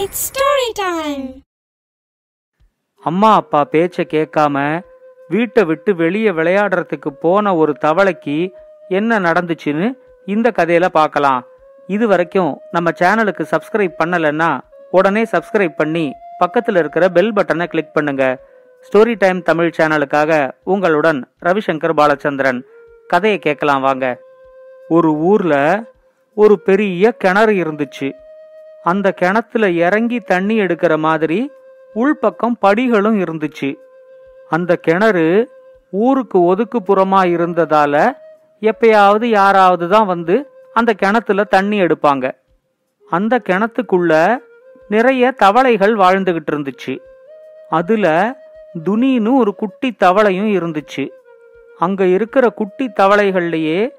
It's story time அம்மா அப்பா பேச்ச கேட்காம வீட்டை விட்டு வெளியே விளையாடுறதுக்கு போன ஒரு தவளைக்கு என்ன நடந்துச்சுன்னு இந்த கதையில பார்க்கலாம். இது வரைக்கும் நம்ம சேனலுக்கு சப்ஸ்கிரைப் பண்ணலைன்னா உடனே சப்ஸ்கிரைப் பண்ணி பக்கத்தில் இருக்கிற பெல் பட்டனை கிளிக் பண்ணுங்க. ஸ்டோரி டைம் தமிழ் சேனலுக்காக உங்களுடன் ரவிசங்கர் பாலச்சந்திரன். கதையை கேட்கலாம் வாங்க. ஒரு ஊர்ல ஒரு பெரிய கிணறு இருந்துச்சு. அந்த கிணத்துல இறங்கி தண்ணி எடுக்கிற மாதிரி உள்பக்கம் படிகளும் இருந்துச்சு. அந்த கிணறு ஊருக்கு ஒதுக்குப்புறமா இருந்ததால எப்பயாவது யாராவது தான் வந்து அந்த கிணத்துல தண்ணி எடுப்பாங்க. அந்த கிணத்துக்குள்ள நிறைய தவளைகள் வாழ்ந்துகிட்டு இருந்துச்சு. அதுல துனின்னு ஒரு குட்டி தவளையும் இருந்துச்சு. அங்க இருக்கிற குட்டி தவளைகள்லயே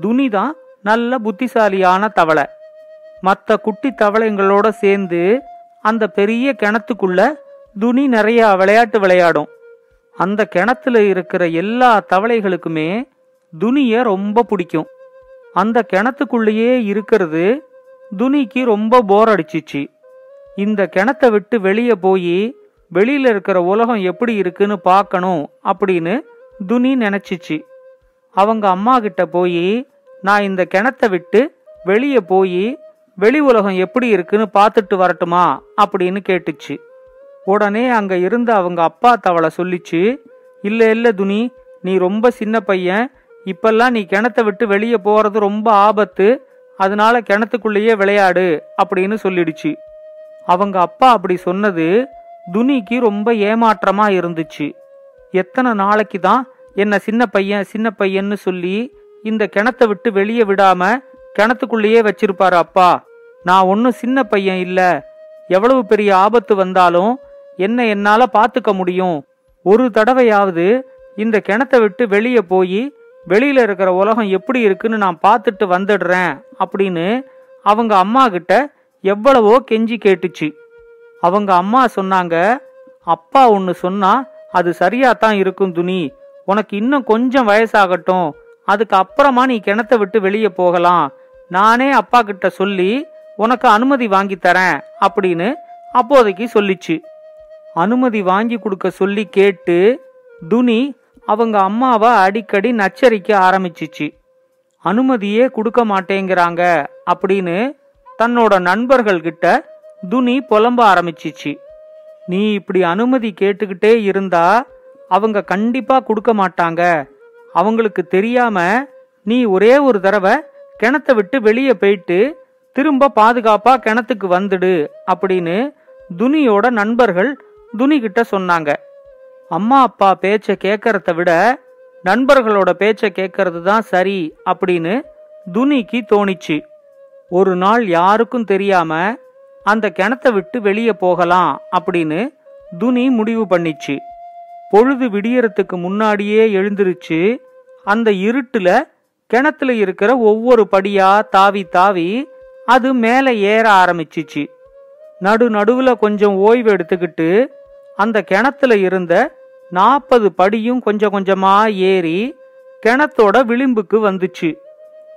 துனி தான் நல்ல புத்திசாலியான தவளை. மற்ற குட்டி தவளைங்களோட சேர்ந்து அந்த பெரிய கிணத்துக்குள்ள துணி நிறைய விளையாட்டு விளையாடும். அந்த கிணத்துல இருக்கிற எல்லா தவளைகளுக்குமே துணிய ரொம்ப பிடிக்கும். அந்த கிணத்துக்குள்ளேயே இருக்கிறது துணிக்கு ரொம்ப போர் அடிச்சிச்சு. இந்த கிணத்தை விட்டு வெளியே போய் வெளியில இருக்கிற உலகம் எப்படி இருக்குன்னு பார்க்கணும் அப்படின்னு துனி நினைச்சிச்சு. அவங்க அம்மா கிட்ட போய் நான் இந்த கிணத்தை விட்டு வெளியே போய் வெளி உலகம் எப்படி இருக்குன்னு பார்த்துட்டு வரட்டுமா? அப்படின்னு கேட்டுச்சு. உடனே அங்க இருந்த அவங்க அப்பா தவளை சொல்லிச்சு இல்ல இல்ல துனி நீ ரொம்ப சின்ன பையன். இப்பெல்லாம் நீ கிணத்த விட்டு வெளியே போறது ரொம்ப ஆபத்து. அதனால கிணத்துக்குள்ளேயே விளையாடு அப்படின்னு சொல்லிடுச்சு. அவங்க அப்பா அப்படி சொன்னது துனிக்கு ரொம்ப ஏமாற்றமா இருந்துச்சு. எத்தனை நாளைக்கு தான் என்ன சின்ன பையன் சின்ன பையன்னு சொல்லி இந்த கிணத்தை விட்டு வெளியே விடாம கிணத்துக்குள்ளேயே வச்சிருப்பாரு அப்பா. நான் ஒன்னும் சின்ன பையன் இல்ல. எவ்வளவு பெரிய ஆபத்து வந்தாலும் என்ன என்னால பாத்துக்க முடியும். ஒரு தடவையாவது இந்த கிணத்தை விட்டு வெளியே போய் வெளியில இருக்கிற உலகம் எப்படி இருக்குன்னு நான் பார்த்துட்டு வந்துடுறேன் அப்படின்னு அவங்க அம்மா கிட்ட எவ்வளவோ கெஞ்சி கேட்டுச்சு. அவங்க அம்மா சொன்னாங்க அப்பா ஒன்னு சொன்னா அது சரியா தான் இருக்கும் துணி. உனக்கு இன்னும் கொஞ்சம் வயசாகட்டும். அதுக்கு அப்புறமா நீ கிணத்தை விட்டு வெளியே போகலாம். நானே அப்பா கிட்ட சொல்லி உனக்கு அனுமதி வாங்கி தரேன் அப்படின்னு அப்போதைக்கு சொல்லிச்சு. அனுமதி வாங்கி கொடுக்க சொல்லி கேட்டு துனி அவங்க அம்மாவை அடிக்கடி நச்சரிக்க ஆரம்பிச்சிச்சு. அனுமதியே கொடுக்க மாட்டேங்கிறாங்க அப்படின்னு தன்னோட நண்பர்கள் கிட்ட துனி புலம்ப ஆரம்பிச்சிச்சு. நீ இப்படி அனுமதி கேட்டுக்கிட்டே இருந்தா அவங்க கண்டிப்பா கொடுக்க மாட்டாங்க. அவங்களுக்கு தெரியாம நீ ஒரே ஒரு தடவை கிணத்தை விட்டு வெளியே போயிட்டு திரும்ப பாதுகாப்பா கிணத்துக்கு வந்துடு அப்படின்னு துனியோட நண்பர்கள் துனி கிட்ட சொன்னாங்க. அம்மா அப்பா பேச்ச கேட்கறத விட நண்பர்களோட பேச்ச கேட்கறது தான் சரி அப்படின்னு துனிக்கு தோணிச்சு. ஒரு நாள் யாருக்கும் தெரியாம அந்த கிணத்தை விட்டு வெளியே போகலாம் அப்படின்னு துனி முடிவு பண்ணிச்சு. பொழுது விடியறதுக்கு முன்னாடியே எழுந்திருச்சு அந்த இருட்டுல கிணத்துல இருக்கிற ஒவ்வொரு படியா தாவி தாவி அது மேல ஏற ஆரம்பிச்சிச்சு. நடு நடுவுல கொஞ்சம் ஓய்வு எடுத்துக்கிட்டு அந்த கிணத்துல இருந்த நாற்பது படியும் கொஞ்சம் கொஞ்சமா ஏறி கிணத்தோட விளிம்புக்கு வந்துச்சு.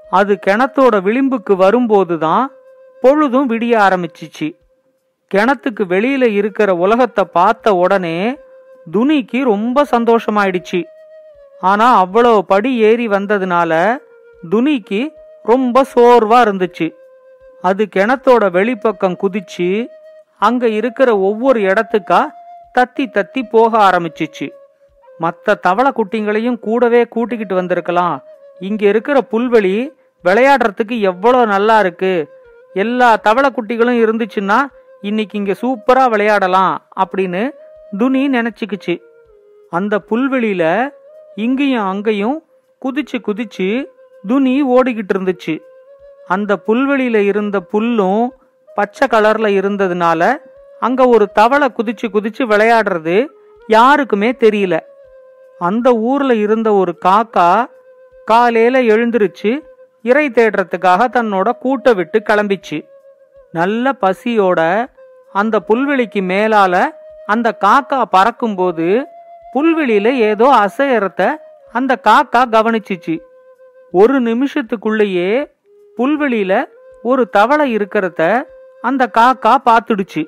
அது கிணத்தோட விளிம்புக்கு வரும்போதுதான் பொழுதும் விடிய ஆரம்பிச்சிச்சு. கிணத்துக்கு வெளியில இருக்கிற உலகத்தை பார்த்த உடனே துனிக்கு ரொம்ப சந்தோஷமாயிடுச்சு. ஆனா அவ்வளோ படி ஏறி வந்ததுனால துனிக்கு ரொம்ப சோர்வா இருந்துச்சு. அது கிணத்தோட வெளிப்பக்கம் குதிச்சு அங்க இருக்கிற ஒவ்வொரு இடத்துக்கா தத்தி தத்தி போக ஆரம்பிச்சிச்சு. மற்ற தவளை குட்டிங்களையும் கூடவே கூட்டிக்கிட்டு வந்திருக்கலாம். இங்க இருக்கிற புல்வெளி விளையாடுறதுக்கு எவ்வளோ நல்லா இருக்கு. எல்லா தவளை குட்டிகளும் இருந்துச்சுன்னா இன்னைக்கு இங்க சூப்பரா விளையாடலாம் அப்படின்னு துனி நினைச்சுக்குச்சு. அந்த புல்வெளியில இங்கேயும் அங்கேயும் குதிச்சு குதிச்சு துணி ஓடிக்கிட்டு இருந்துச்சு. அந்த புல்வெளியில இருந்த புல்லும் பச்சை கலர்ல இருந்ததுனால அங்க ஒரு தவளை குதிச்சு குதிச்சு விளையாடுறது யாருக்குமே தெரியல. அந்த ஊர்ல இருந்த ஒரு காக்கா காலையில எழுந்திருச்சு இறை தேடுறதுக்காக தன்னோட கூட்டை விட்டு கிளம்பிச்சு. நல்ல பசியோட அந்த புல்வெளிக்கு மேலால அந்த காக்கா பறக்கும்போது புல்வெளியில ஏதோ அசையறத அந்த காக்கா கவனிச்சிச்சு. ஒரு நிமிஷத்துக்குள்ளேயே புல்வெளியில ஒரு தவளை இருக்கிறத அந்த காக்கா பார்த்துடுச்சு.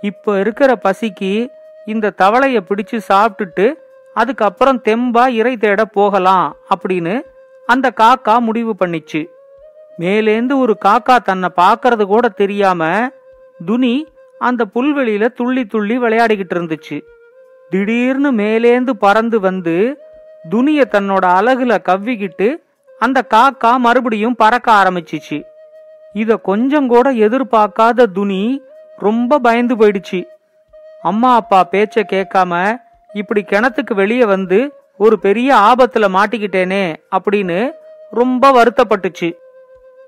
இப்ப இருக்கிற பசிக்கு இந்த தவளைய பிடிச்சு சாப்பிட்டுட்டு அதுக்கப்புறம் தெம்பா இறை தேட போகலாம் அப்படின்னு அந்த காக்கா முடிவு பண்ணிச்சு. மேலேந்து ஒரு காக்கா தன்னை பார்க்கறது கூட தெரியாம துனி அந்த புல்வெளியில துள்ளி துள்ளி விளையாடிக்கிட்டு இருந்துச்சு. திடீர்னு மேலேந்து பறந்து வந்து துணிய தன்னோட அழகுல கவ்விக்கிட்டு அந்த காக்கா மறுபடியும் பறக்க ஆரம்பிச்சிச்சு. இத கொஞ்சம் கூட எதிர்பார்க்காத துணி ரொம்ப பயந்து போயிடுச்சு. அம்மா அப்பா பேச்ச கேட்காம இப்படி கிணத்துக்கு வெளியே வந்து ஒரு பெரிய ஆபத்துல மாட்டிக்கிட்டேனே அப்படின்னு ரொம்ப வருத்தப்பட்டுச்சு.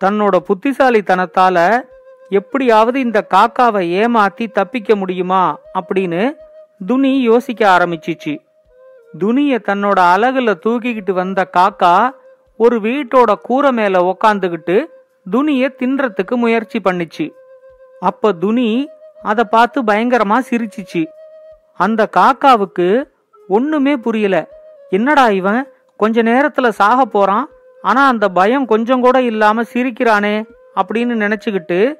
தன்னோட புத்திசாலித்தனத்தால எப்படியாவது இந்த காக்காவை ஏமாத்தி தப்பிக்க முடியுமா அப்படின்னு துனி யோசிக்க ஆரம்பிச்சிச்சு. துனிய தன்னோட அழகுல தூக்கிக்கிட்டு வந்த காக்கா ஒரு வீட்டோட கூரை மேல உக்காந்துகிட்டு துனிய தின்றத்துக்கு முயற்சி பண்ணிச்சு. அப்ப துனி அதை பார்த்து பயங்கரமா சிரிச்சிச்சு. அந்த காக்காவுக்கு ஒண்ணுமே புரியல. என்னடா இவன் கொஞ்ச நேரத்துல சாக போறான் ஆனா அந்த பயம் கொஞ்சம் கூட இல்லாம சிரிக்கிறானே அப்படின்னு நினைச்சுக்கிட்டு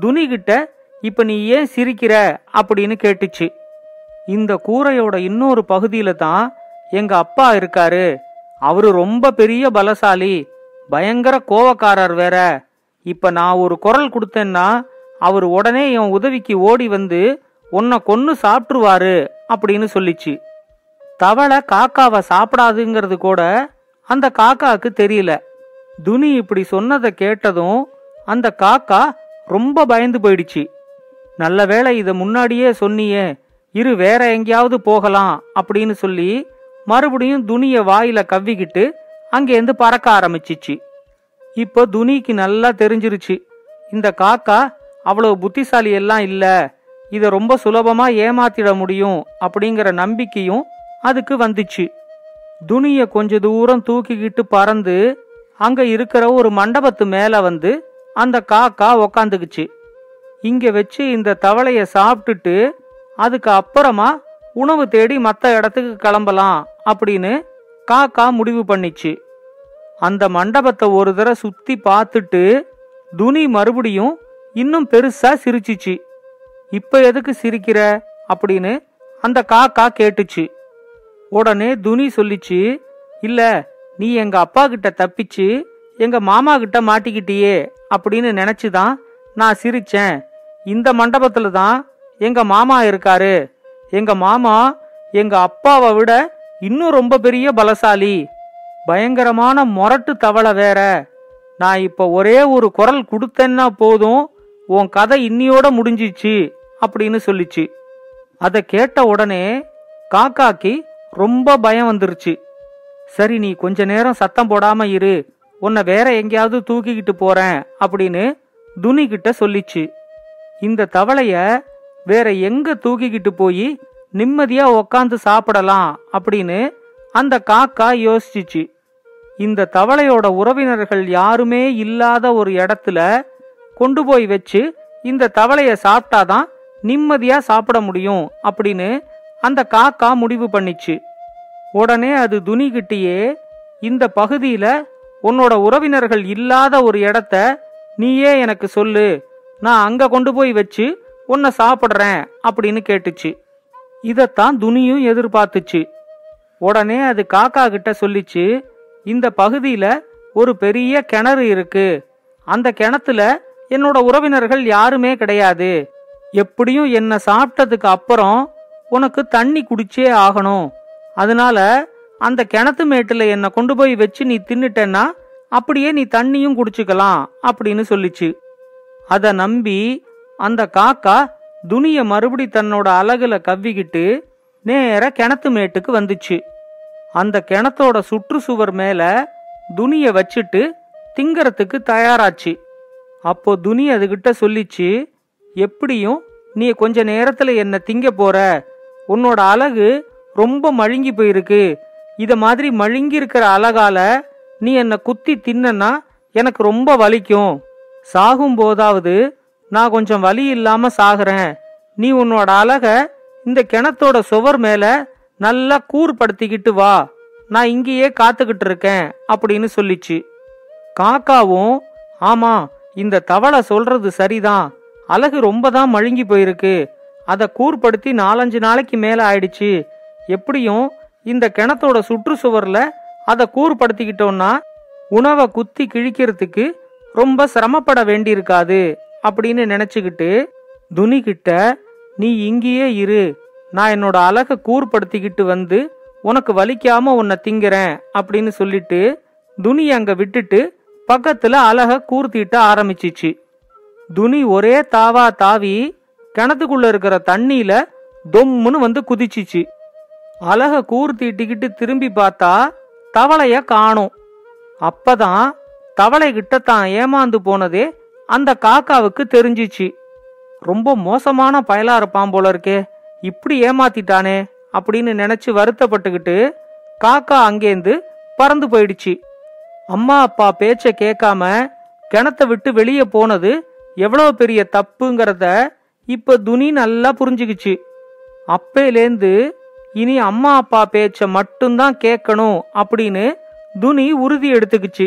துனி கிட்ட இப்ப நீ ஏன் சிரிக்கிற? அப்படின்னு கேட்டுச்சு. இந்த கூரையோட இன்னொரு பகுதியில தான் எங்க அப்பா இருக்காரு. அவரு ரொம்ப பெரிய பலசாலி. பயங்கர கோவக்காரர் வேற. இப்ப நான் ஒரு குரல் கொடுத்தேன்னா அவர் உடனே என் உதவிக்கு ஓடி வந்து உன்னை கொன்னு சாப்பிட்டுருவாரு அப்படின்னு சொல்லிச்சு. தவளை காக்காவை சாப்பிடாதுங்கிறது கூட அந்த காக்காவுக்கு தெரியல. துனி இப்படி சொன்னதை கேட்டதும் அந்த காக்கா ரொம்ப பயந்து போயிடுச்சு. நல்ல வேளை இதை முன்னாடியே சொன்னியே இரு வேற எங்கேயாவது போகலாம் அப்படின்னு சொல்லி மறுபடியும் துணிய வாயில கவ்விக்கிட்டு அங்கேருந்து பறக்க ஆரம்பிச்சிச்சு. இப்போ துனிக்கு நல்லா தெரிஞ்சிருச்சு. இந்த காக்கா அவ்வளவு புத்திசாலி எல்லாம் இல்ல. இத ரொம்ப சுலபமா ஏமாத்திட முடியும் அப்படிங்கிற நம்பிக்கையும் அதுக்கு வந்துச்சு. துணிய கொஞ்ச தூரம் தூக்கிக்கிட்டு பறந்து அங்க இருக்கிற ஒரு மண்டபத்து மேல வந்து அந்த காக்கா உக்காந்துக்குச்சு. இங்க வச்சு இந்த தவளைய சாப்பிட்டுட்டு அதுக்கு அப்புறமா உணவு தேடி மற்ற இடத்துக்கு கிளம்பலாம் அப்படின்னு காக்கா முடிவு பண்ணிச்சு. அந்த மண்டபத்தை ஒரு தடவை சுத்தி பார்த்துட்டு துனி மறுபடியும் இன்னும் பெருசா சிரிச்சிச்சு. இப்ப எதுக்கு சிரிக்கிற? அப்படின்னு அந்த காக்கா கேட்டுச்சு. உடனே துனி சொல்லிச்சு இல்ல நீ எங்க அப்பா கிட்ட தப்பிச்சு எங்க மாமா கிட்ட மாட்டிக்கிட்டியே அப்படின்னு நினைச்சுதான் நான் சிரிச்சேன். இந்த மண்டபத்துல தான் எங்க மாமா இருக்காரு. எங்க மாமா எங்க அப்பாவை விட இன்னும் ரொம்ப பெரிய பலசாலி. பயங்கரமான மொரட்டு தவளை வேற. நான் இப்ப ஒரே ஒரு குரல் கொடுத்தேன்னா போதும் உன் கதை இன்னியோட முடிஞ்சிச்சு அப்படின்னு சொல்லிச்சு. அதை கேட்ட உடனே காக்காக்கு ரொம்ப பயம் வந்துருச்சு. சரி நீ கொஞ்ச நேரம் சத்தம் போடாம இரு. உன்னை வேற எங்கேயாவது தூக்கிக்கிட்டு போறேன் அப்படின்னு துணி கிட்ட சொல்லிச்சு. இந்த தவளைய வேற எங்க தூக்கிக்கிட்டு போய் நிம்மதியா உக்காந்து சாப்பிடலாம் அப்படின்னு அந்த காக்கா யோசிச்சுச்சு. இந்த தவளையோட உறவினர்கள் யாருமே இல்லாத ஒரு இடத்துல கொண்டு போய் வச்சு இந்த தவளைய சாப்பிட்டாதான் நிம்மதியா சாப்பிட முடியும் அப்படின்னு அந்த காக்கா முடிவு பண்ணிச்சு. உடனே அது துணிகிட்டயே இந்த பகுதியில உன்னோட உறவினர்கள் இல்லாத ஒரு இடத்த நீயே எனக்கு சொல்லு நான் அங்க கொண்டு போய் வச்சு உன்னை சாப்பிட்றேன் அப்படின்னு கேட்டுச்சு. இதைத்தான் துனியும் எதிர்பார்த்துச்சு. உடனே அது காக்கா கிட்ட சொல்லிச்சு இந்த பகுதியில ஒரு பெரிய கிணறு இருக்கு. அந்த கிணத்துல என்னோட உறவினர்கள் யாருமே கிடையாது. எப்படியும் என்னை சாப்பிட்டதுக்கு அப்புறம் உனக்கு தண்ணி குடிச்சே ஆகணும். அதனால அந்த கிணத்து மேட்டுல என்னை கொண்டு போய் வச்சு நீ தின்னுட்டேன்னா அப்படியே நீ தண்ணியும் குடிச்சுக்கலாம் அப்படின்னு சொல்லிச்சு. அதை நம்பி அந்த காக்கா துணிய மறுபடி தன்னோட அலகுல கவ்விக்கிட்டு நேர கிணத்து மேட்டுக்கு வந்துச்சு. அந்த கிணத்தோட சுற்றுச்சுவர் மேல துணிய வச்சுட்டு திங்கறதுக்கு தயாராச்சு. அப்போ துணி அதுகிட்ட சொல்லிச்சு எப்படியும் நீ கொஞ்ச நேரத்துல என்ன திங்க போற. உன்னோட அழகு ரொம்ப மழுங்கி போயிருக்கு. இத மாதிரி மழுங்கி இருக்கிற அழகால நீ என்ன குத்தி தின்னன்னா எனக்கு ரொம்ப வலிக்கும். சாகும் போதாவது நான் கொஞ்சம் வலி இல்லாம சாகுறேன். நீ உன்னோட அழக இந்த கிணத்தோட சுவர் மேல நல்லா கூர்படுத்திக்கிட்டு வா. நான் இங்கேயே காத்துக்கிட்டு இருக்கேன் அப்படின்னு சொல்லிச்சு. காக்காவும் ஆமா இந்த தவளை சொல்றது சரிதான். அழகு ரொம்ப தான் மழுங்கி போயிருக்கு. அதை கூர்படுத்தி நாலஞ்சு நாளைக்கு மேல ஆயிடுச்சு. எப்படியும் இந்த கிணத்தோட சுற்றுச்சுவர்ல அதை கூர்படுத்திக்கிட்டோம்னா உணவை குத்தி கிழிக்கிறதுக்கு ரொம்ப சிரமப்பட வேண்டியிருக்காது. அப்படின்னு நினைச்சுக்கிட்டு துனி கிட்ட நீ இங்கேயே இரு. நான் என்னோட அழகை கூர்படுத்திக்கிட்டு வந்து உனக்கு வலிக்காம உன்னை திங்கிறேன் அப்படின்னு சொல்லிட்டு துனி அங்க விட்டுட்டு பக்கத்துல அழக கூர்த்திட்ட ஆரம்பிச்சிச்சு. துனி ஒரே தாவா தாவி கிணத்துக்குள்ள இருக்கிற தண்ணியில தொம்முன்னு வந்து குதிச்சிச்சு. அழக கூர்த்திட்டிக்கிட்டு திரும்பி பார்த்தா தவளைய காணும். அப்பதான் தவளை கிட்ட தான் ஏமாந்து போனதே அந்த காக்காவுக்கு தெரிஞ்சிச்சு. ரொம்ப மோசமான பயலா இருப்பான் போல இருக்கே. இப்படி ஏமாத்திட்டானே அப்படின்னு நினைச்சு வருத்தப்பட்டுக்கிட்டு காக்கா அங்கேந்து பறந்து போயிடுச்சு. அம்மா அப்பா பேச்ச கேட்காம கிணத்தை விட்டு வெளியே போனது எவ்வளவு பெரிய தப்புங்கிறத இப்ப துனி நல்லா புரிஞ்சுக்கிச்சு. அப்பையிலேந்து இனி அம்மா அப்பா பேச்ச மட்டும்தான் கேட்கணும் அப்படின்னு துனி உறுதி எடுத்துக்குச்சு.